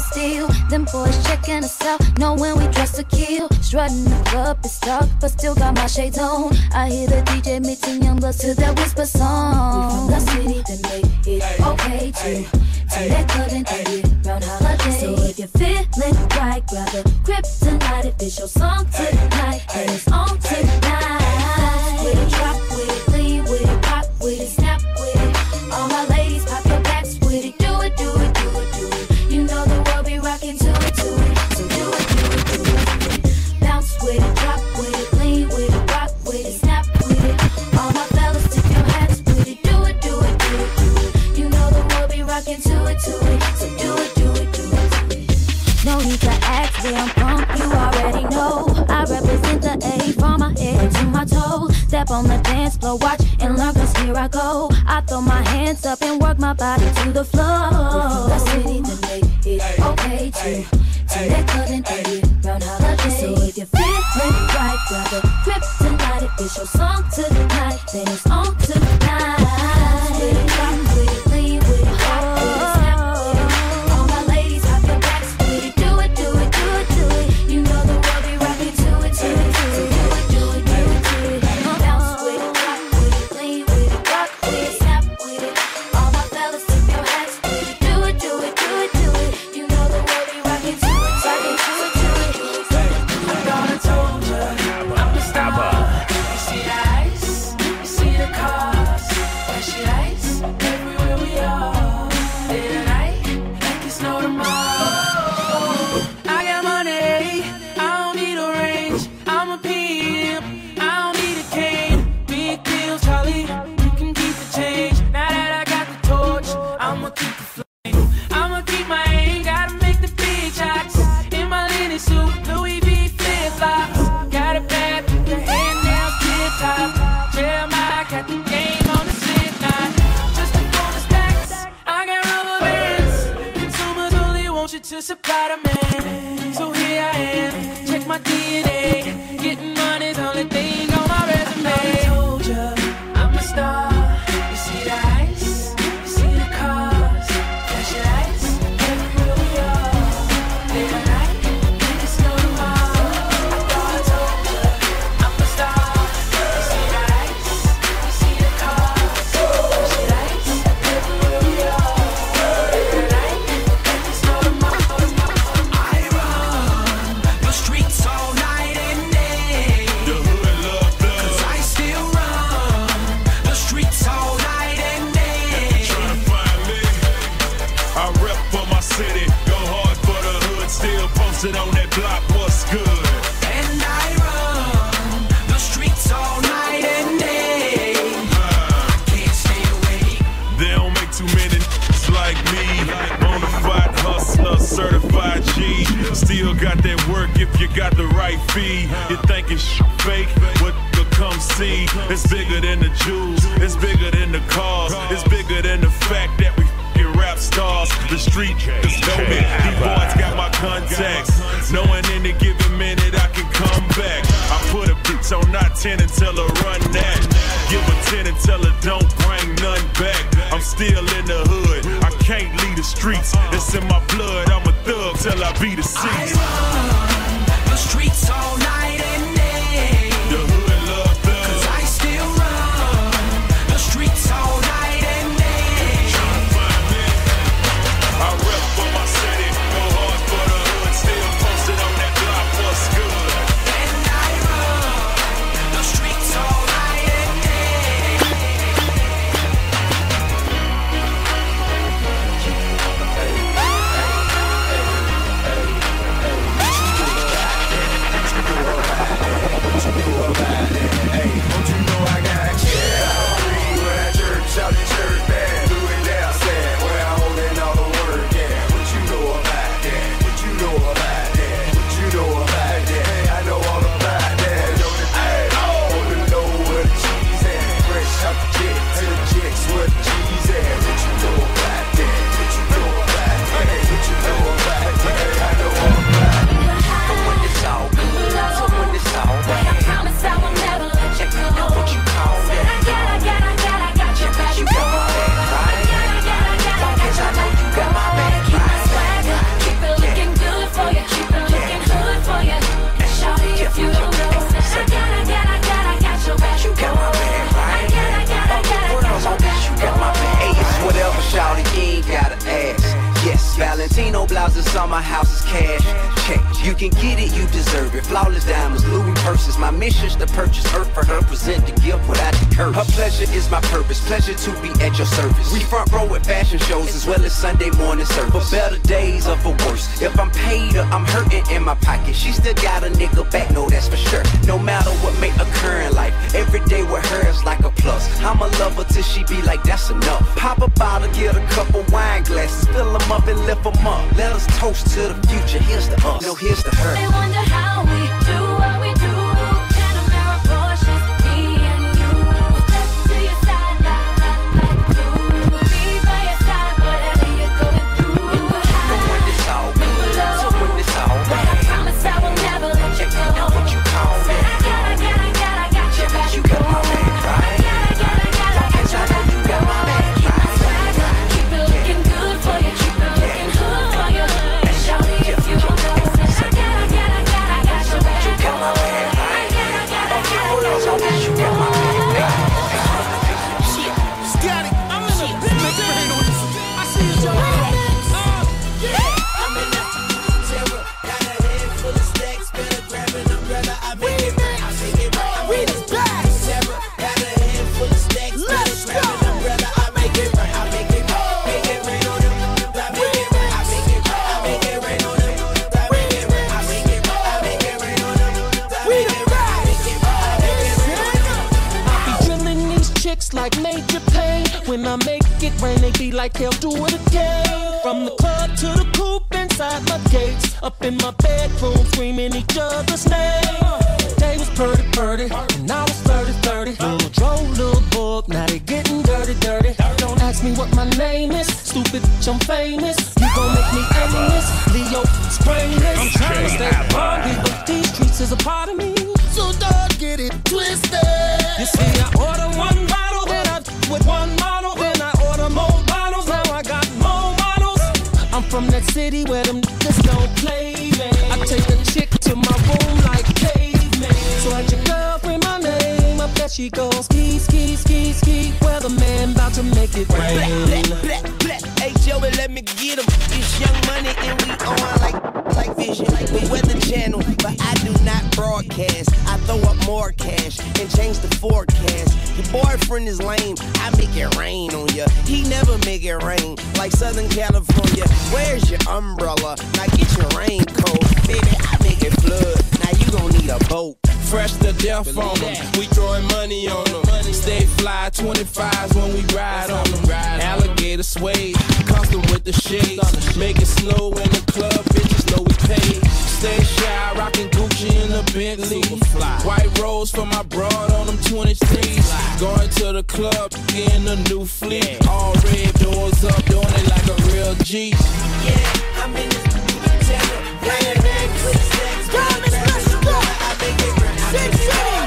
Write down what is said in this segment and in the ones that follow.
to steal. Them boys checking us out, knowing we dress to kill. Strutting the club is tough, but still got my shades on. I hear the DJ mixing young bloods to that whisper song. We from the city that made it okay to to that club couldn't be round holiday. So if you're feeling right, grab a kryptonite if it's your song tonight and it's on tonight. With it, drop with it, leave with it, pop. up on the dance floor, watch and learn, cause here I go. I throw my hands up and work my body to the floor. I city that make it okay to take that cut and eat round holiday. So if you're feeling right, grab a kryptonite. If it's your song tonight, then it's on tonight. the street is loaded. These boys got my contacts. Knowing any given minute I can come back. I put a bitch on not 10 until I run that. Give a 10 until I don't bring none back. I'm still in the hood. I can't leave the streets. It's in my blood. I'm a thug till I be deceased. I run the streets all night Valentino blouses, on my house is cash. Check, you can get it, you deserve it. Flawless diamonds, Louis purses. My mission's to purchase her for her, present the gift without the curse. Her pleasure is my purpose, pleasure to be at your service. We front row at fashion shows as well as Sunday morning service. For better days or for worse. If I'm paid or I'm hurting in my pocket, she still got a nigga back, no, that's for sure. No matter what may occur in life, every day with her is like a plus. I'm a lover till she be like, that's enough. Pop a bottle, get a couple wine glasses, fill them up and lift them up. Let us toast to the future. Here's to us, no, to her. When I make it rain, they be like, they'll do it again. From the club to the coop inside my gates. Up in my bedroom, screaming each other's name. They was purdy purdy, and I was flirty flirty. Little Joe, little book, now they getting dirty dirty. Don't ask me what my name is, stupid, bitch, I'm famous. You gon' make me famous, Leo, sprainless. I'm trying to stay hungry, but these streets is a part of me. So don't get it twisted. You see, I from that city where them niggas don't play, man. I take a chick to my room like caveman. So at your girlfriend my name, I she goes ski, ski, ski, ski. Weatherman about to make it rain. Black, black, hey Joey, let me get him. It's young money and we on like, like vision. We weather channel, but I do not broadcast. I throw up more cash and change the forecast. Your boyfriend is lame, I make it rain on ya. He never make it rain like Southern California. Where's your umbrella? Now get your raincoat. Baby, I make it flood. Now you gon' need a boat. Fresh to death on them. We throwing money on them. Stay fly 25s when we ride on them. Alligator suede, custom with the shades. Make it snow in the club, bitches know we paid. Stay shy, rockin' Gucci in the Bentley. White rose for my broad on them 23s. Going to the club, getting a new fleet. All red doors up, doing it like a real G. Yeah, I'm in this terror. Got a head full of stacks, better grab an umbrella. I make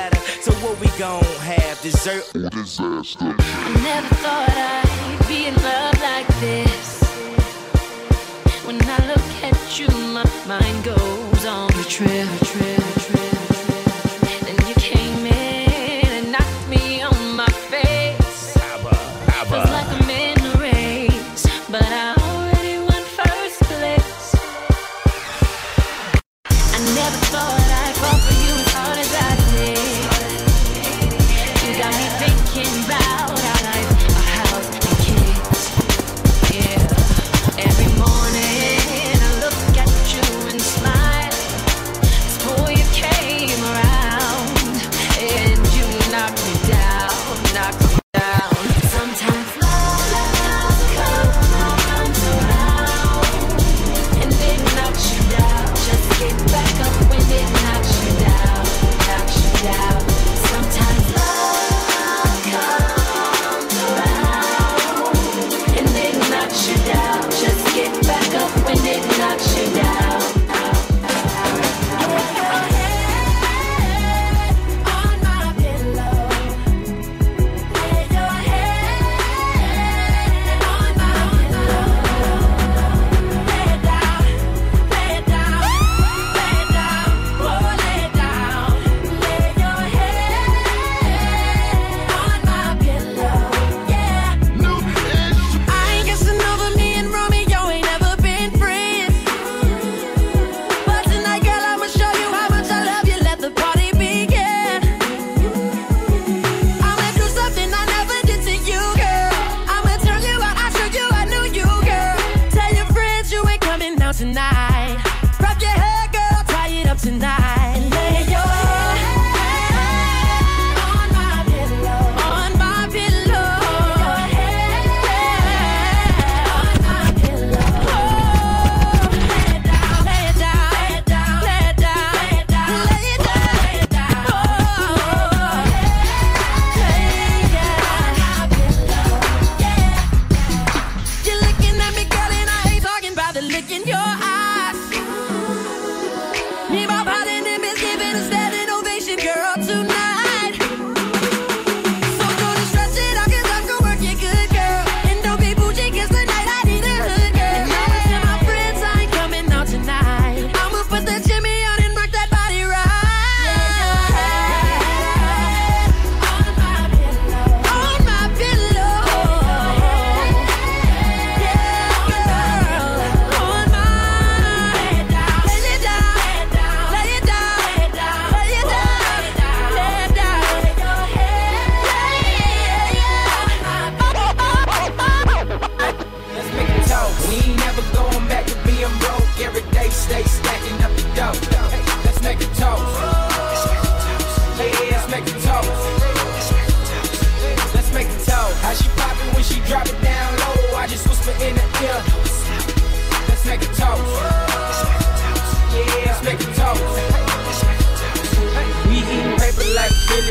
platter. So what we gon' have? Dessert or disaster? I never thought I'd be in love like this. When I look at you, my mind goes on a trip, a trip.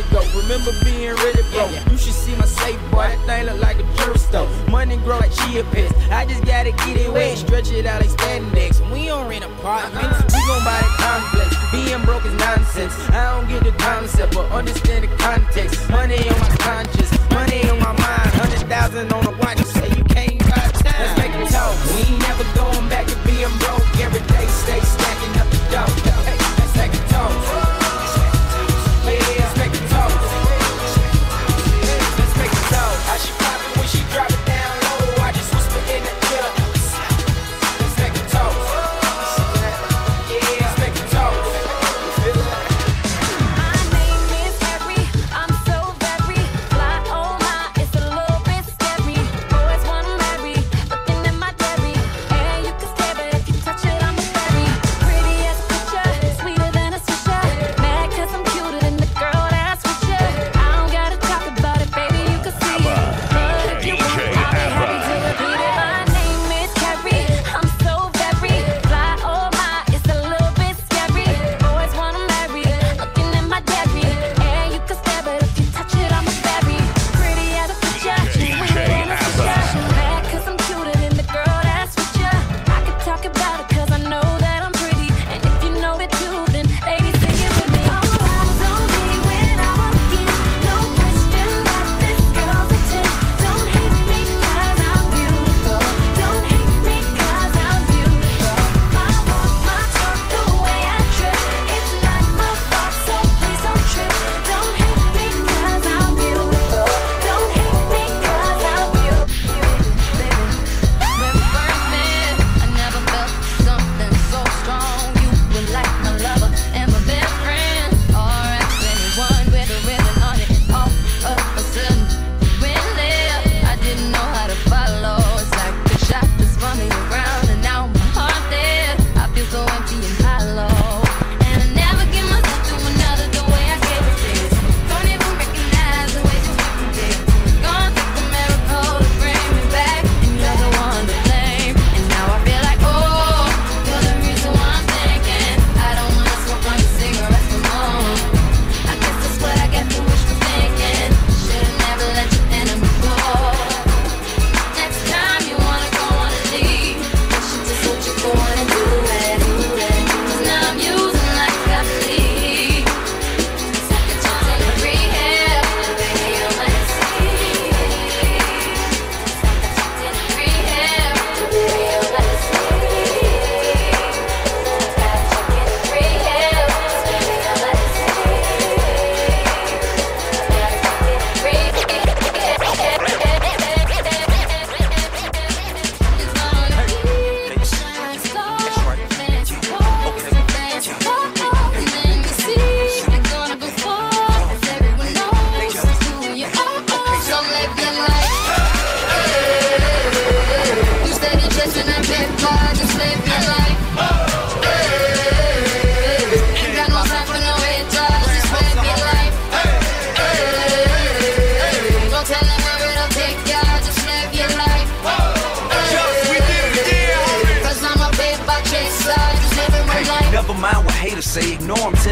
years. Remember being really broke. You should see my safe, boy. That thing look like a jerk stove. Money grow like chia pets. I just gotta get it wet, stretch it out like spandex. We don't rent apartments, uh-huh. we gon' buy the complex. Being broke is nonsense. I don't get the concept, but understand the context. Money on my conscience, money on my mind. Hundred thousand on the watch, you say you can't buy time. Let's make it talk. We ain't never going back to being broke.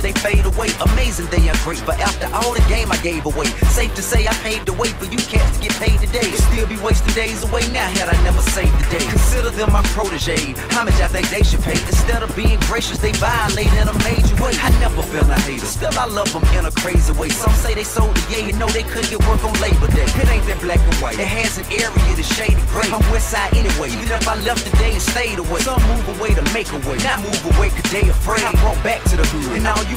They fade away. Amazing they are great, but after all the game I gave away, safe to say I paved the way for you cats to get paid today. Still be wasting days away now had I never saved the day. Consider them my protege. Much I think they should pay? Instead of being gracious, they violate in a major way. I never been a hater, still I love them in a crazy way. Some say they sold the yeah, you know they couldn't get work on Labor Day. It ain't that black and white. It has an area that's shady gray. I'm west side anyway. Even if I left today and stayed away, some move away to make a way. Not move away cause they afraid. I brought back to the hood. And all you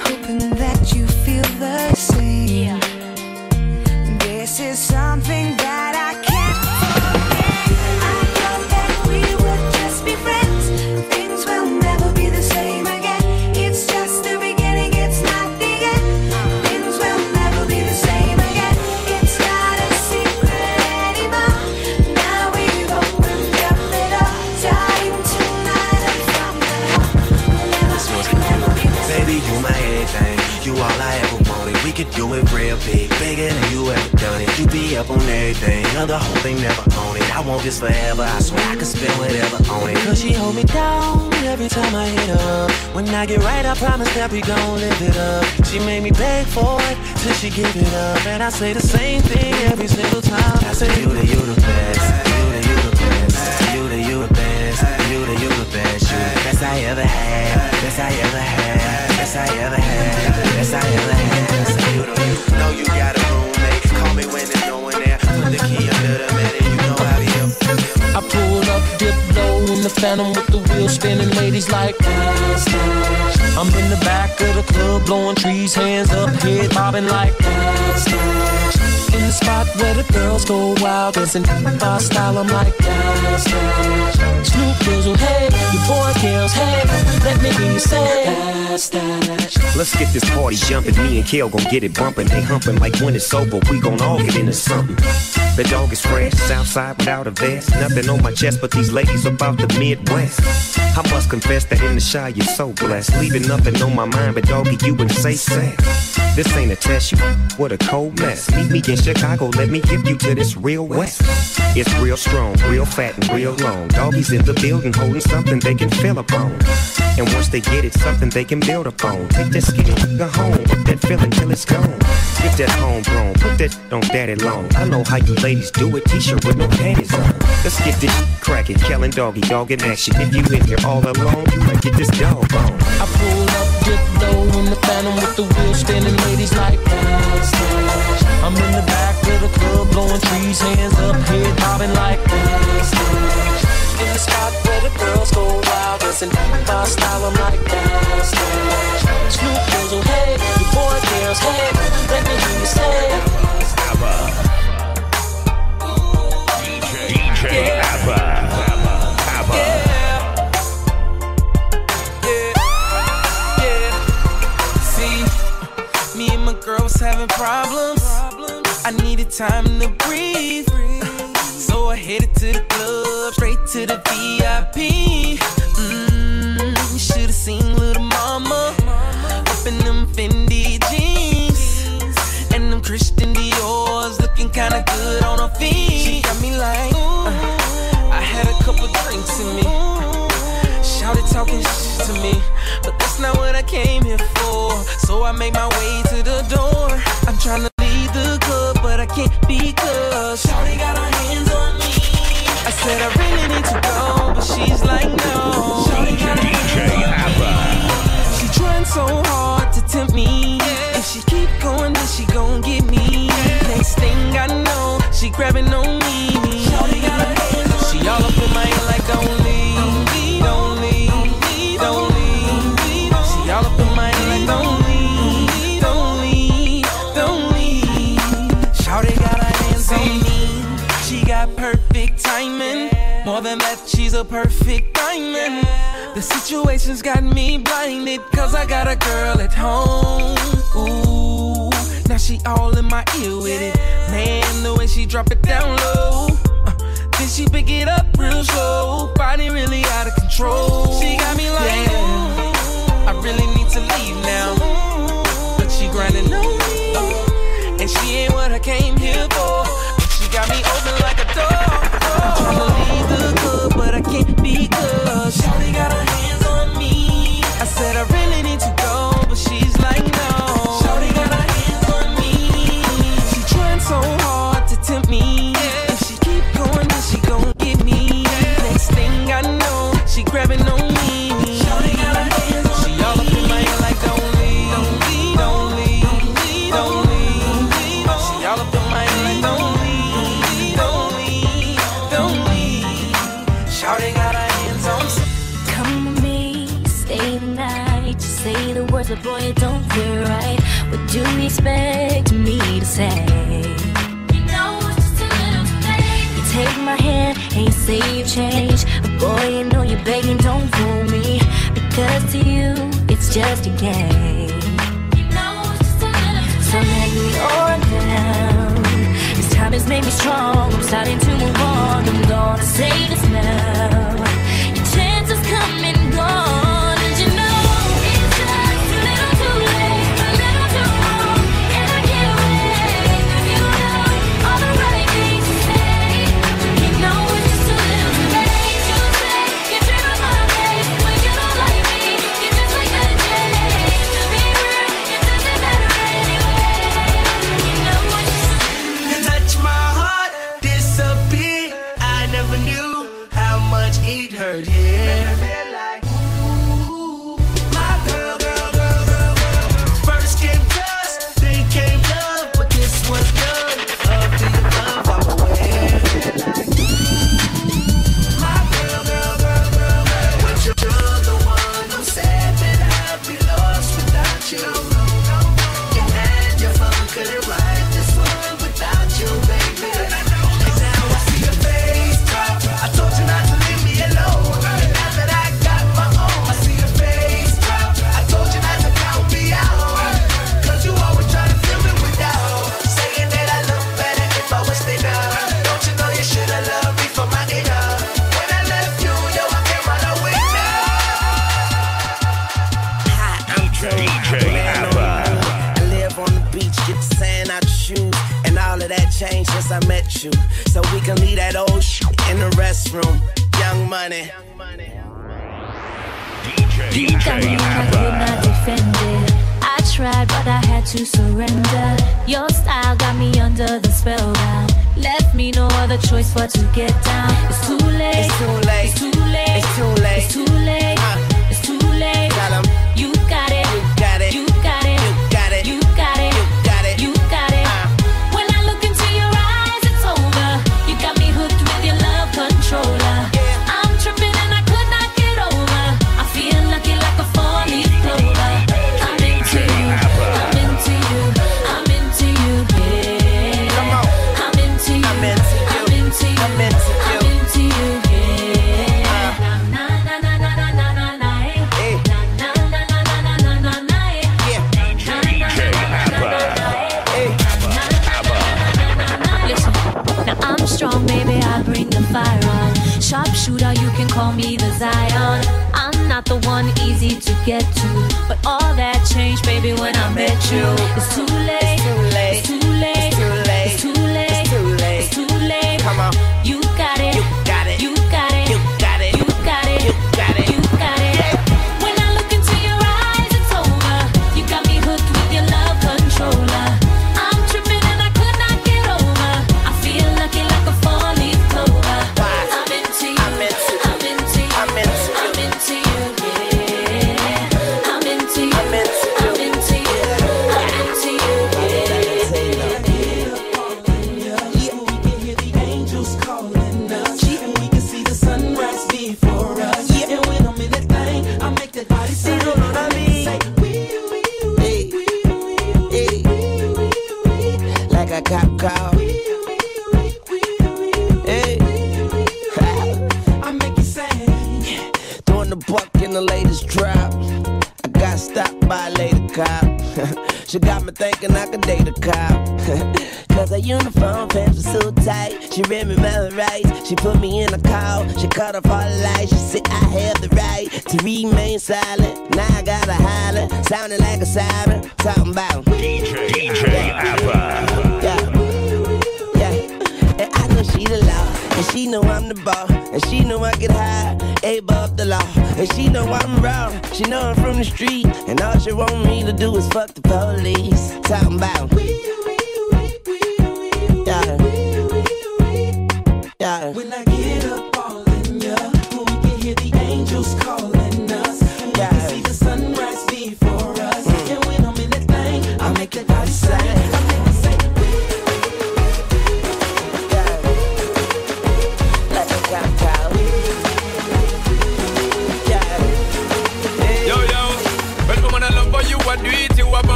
Hoping that you feel the same. Yeah. This is bigger than you ever done it. You be up on everything, other whole thing never own it. I want this forever. I swear I could spend whatever on it. Cause she hold me down every time I hit her. When I get right, I promise that we gon' live it up. She made me beg for it till she give it up, and I say the same thing every single time. I say you the you the best, you the you the best, you the you the best, you the you the best, you the best I ever had, best I ever had, best I ever had, best I ever had. Say you you know you got a roommate. Call me when there's no one there. Put the key under the mat and you know be up. I pull up, dip low in the phantom with the wheels spinning. Ladies like, dance. I'm in the back of the club, blowing trees, hands up, head bobbing like, dance. In the spot where the girls go wild, dancing my style. I'm like, dance. Snoop Dizzle, hey, your boy kills, hey, let me hear you say. Let's get this party jumping. Me and Kale gon' get it bumping. They humping like when it's over. We gon' all get into something. The dog is fresh, Southside without a vest. Nothing on my chest, but these ladies about the Midwest. I must confess that in the shy you're so blessed. Leaving nothing on my mind, but doggy, you wouldn't say sex. This ain't a test, you what a cold mess. Meet me in Chicago, let me give you to this real West. It's real strong, real fat, and real long. Doggies in the building holding something they can feel upon. And once they get it, something they can build upon. Take that skinny nigga home, that feeling till it's gone. Get that homegrown, put that on daddy long. I know how you ladies do it, t-shirt with no panties on. Let's get this crackin', Kellen doggy, dog in action. If you in here all alone, you might get this dog on. I pull up, dip low in the phantom with the wheels spinning, ladies like backstage. I'm in the back of the club, blowing trees, hands up, head bobbing like backstage. In the spot where the girls go wild, dancing my style, I'm like backstage. Snoop goes, oh hey, your boy cares, hey, let me hear you say. DJ Abba. Abba. See, me and my girl was having problems. I needed time to breathe. I headed to the club, straight to the VIP. Mm, you should've seen little mama up in them Fendi jeans. And them Christian Dior's looking kinda good on her feet. She got me like, uh, I had a couple drinks in me. Shouted talking shit to me, but that's not what I came here for. So I made my way to the door. I'm trying to leave the club, but I can't because Shawty got her said I really need to go, but she's like no. Shawty Than that, she's a perfect diamond. The situation's got me blinded, cause I got a girl at home. Ooh, now she all in my ear with it. Man, the way she drop it down low. Uh, then she pick it up real slow. Body really out of control. She got me like, I really need to leave now. But she grinding on me. And she ain't what I came here for. But she got me open like a door. I'm can't because Shawty expect me to say? You know it's just a little thing. You take my hand and you say you change. But boy, you know you're begging, don't fool me. Because to you, it's just a game. You know it's just a little So let me on down. This time has made me strong. I'm starting to move on. I'm gonna say this now. DJ, I could not defend it. I tried, but I had to surrender. Your style got me under the spell now. Left me no other choice but to get down. It's too late. It's too late. It's too late. It's too late. It's too late. It's too late. Uh. one easy to get to. But all that changed, baby, when I met you. It's too silent. Now I gotta holler, sounding like a siren.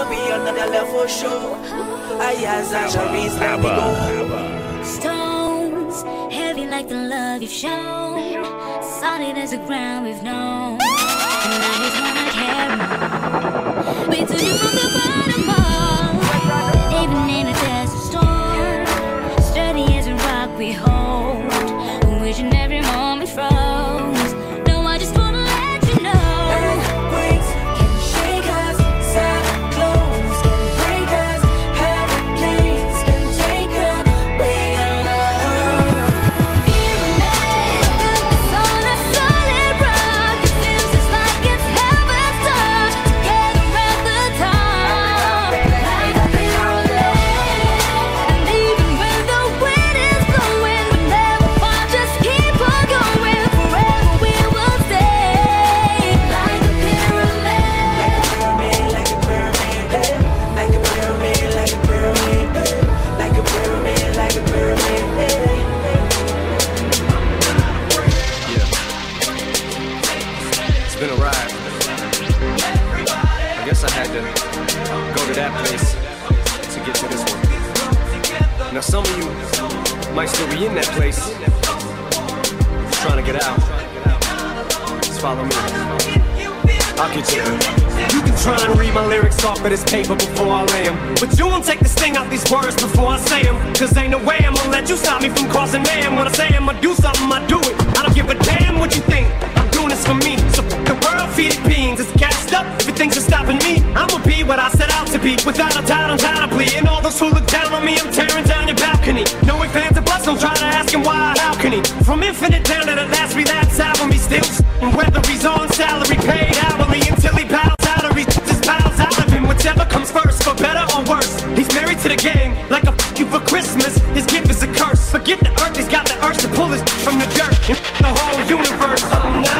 There'll never be another love for sure. Ayaza, Sharice, let me go. Stones, heavy like the love you've shown. Solid as the ground we've known. And that is when I care more. We took you from the bottom up. Even in a desert storm. Steady as a rock we hold. Now some of you might still be in that place, just trying to get out. Just follow me. I'll get you. You can try and read my lyrics off of this paper before I lay 'em. But you won't take the sting out these words before I say 'em. Cause ain't no way I'm gonna let you stop me from crossing man. When I say I'm gonna do something, I do it. I don't give a damn what you think. This for me. So the world feed it beans. It's gassed up. If it thinks it's stopping me, I'ma be what I set out to be. Without a doubt, I'm undoubtedly. And all those who look down on me, I'm tearing down your balcony. No ifs, fans and buts, don't try to ask him why, he? From infinite down to the last relapse album, he still and whether he's on salary, paid hourly until he bows out or he just bows out of him. Whichever comes first, for better or worse. He's married to the game, like a f- you for Christmas. His gift is a curse. Forget the earth, he's got the urge to pull his from the dirt the whole universe. Oh, I'm not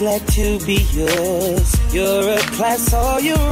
glad to be yours. You're a class, all you're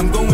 I'm going